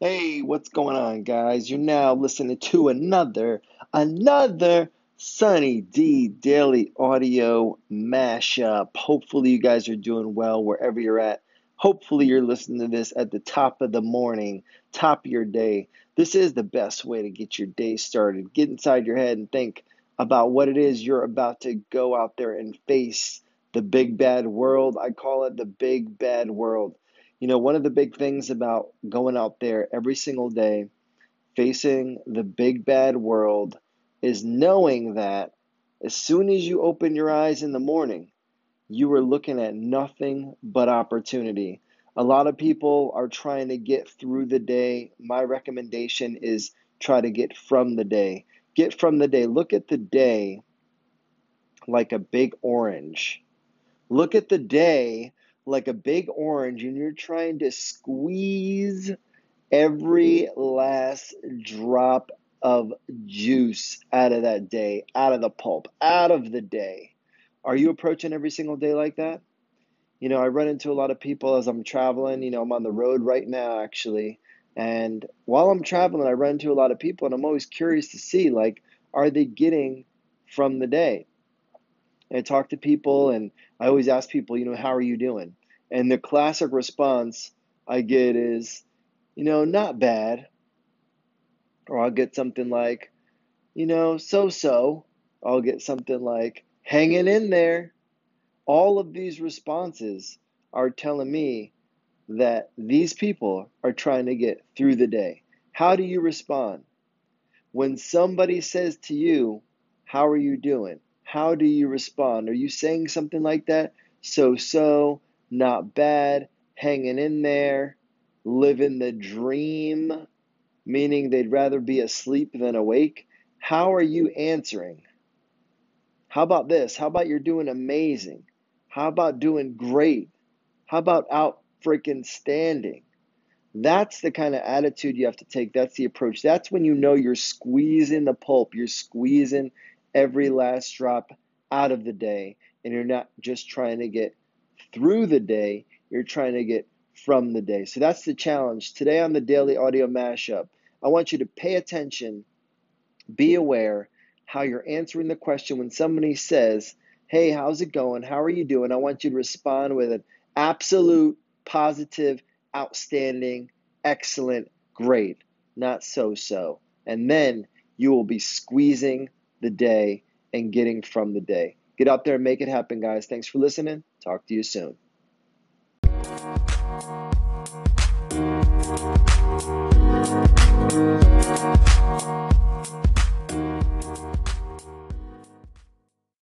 Hey, what's going on, guys? You're now listening to another, another Sunny D Daily Audio mashup. Hopefully, you guys are doing well wherever you're at. Hopefully, you're listening to this at the top of the morning, top of your day. This is the best way to get your day started. Get inside your head and think about what it is you're about to go out there and face the big bad world. I call it the big bad world. You know, one of the big things about going out there every single day, facing the big bad world, is knowing that as soon as you open your eyes in the morning, you are looking at nothing but opportunity. A lot of people are trying to get through the day. My recommendation is try to get from the day. Get from the day. Look at the day like a big orange. Look at the day like a big orange and you're trying to squeeze every mm-hmm. last drop of juice out of that day, out of the pulp, out of the day. Are you approaching every single day like that? You know, I run into a lot of people as I'm traveling. You know, I'm on the road right now, actually. And while I'm traveling, I run into a lot of people, and I'm always curious to see, like, are they getting from the day? And I talk to people, and I always ask people, you know, how are you doing? And the classic response I get is, you know, not bad. Or I'll get something like, you know, so so. I'll get something like, hanging in there. All of these responses are telling me that these people are trying to get through the day. How do you respond? When somebody says to you, How are you doing? How do you respond? Are you saying something like that? So so, not bad, hanging in there, living the dream, meaning they'd rather be asleep than awake. How are you answering? How about this? How about you're doing amazing? How about doing great? How about out freaking standing? That's the kind of attitude you have to take. That's the approach. That's when you know you're squeezing the pulp, you're squeezing every last drop out of the day, and you're not just trying to get through the day, you're trying to get from the day. So that's the challenge. Today on the Daily Audio Mashup, I want you to pay attention, be aware how you're answering the question when somebody says, Hey, how's it going? How are you doing? I want you to respond with an absolute, positive, outstanding, excellent, great, not so so. And then you will be squeezing the day and getting from the day. Get out there and make it happen, guys. Thanks for listening. Talk to you soon.